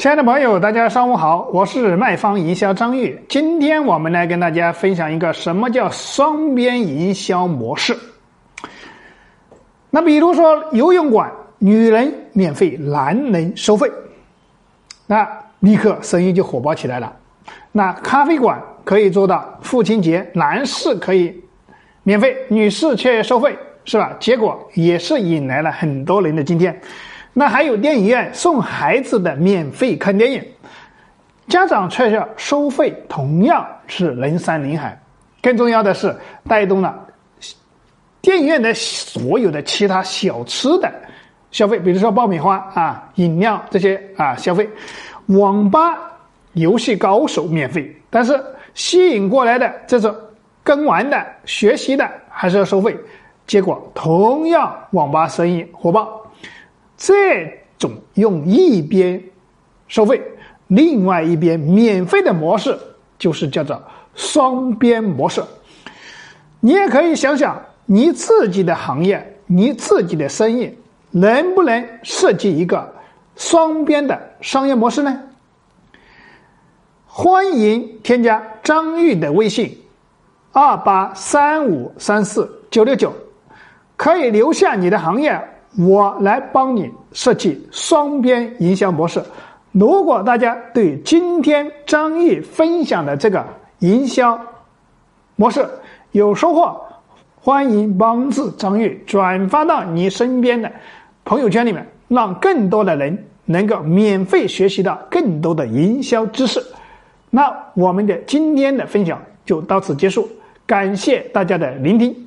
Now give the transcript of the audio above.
亲爱的朋友，大家上午好，我是卖方营销张玉。今天我们来跟大家分享一个什么叫双边营销模式。那比如说游泳馆，女人免费，男人收费，那立刻生意就火爆起来了。那咖啡馆可以做到父亲节，男士可以免费，女士却收费，是吧？结果也是引来了很多人的今天。那还有电影院送孩子的免费看电影，家长却要收费，同样是人山人海。更重要的是，带动了电影院的所有的其他小吃的消费，比如说爆米花啊、饮料这些啊消费。网吧游戏高手免费，但是吸引过来的这种跟玩的、学习的还是要收费。结果同样，网吧生意火爆。这种用一边收费，另外一边免费的模式，就是叫做双边模式。你也可以想想，你自己的行业，你自己的生意，能不能设计一个双边的商业模式呢？欢迎添加张玉的微信：二八三五三四九六九，可以留下你的行业。我来帮你设计双边营销模式。如果大家对今天张毅分享的这个营销模式有收获，欢迎帮助张毅转发到你身边的朋友圈里面，让更多的人能够免费学习到更多的营销知识。那我们的今天的分享就到此结束，感谢大家的聆听。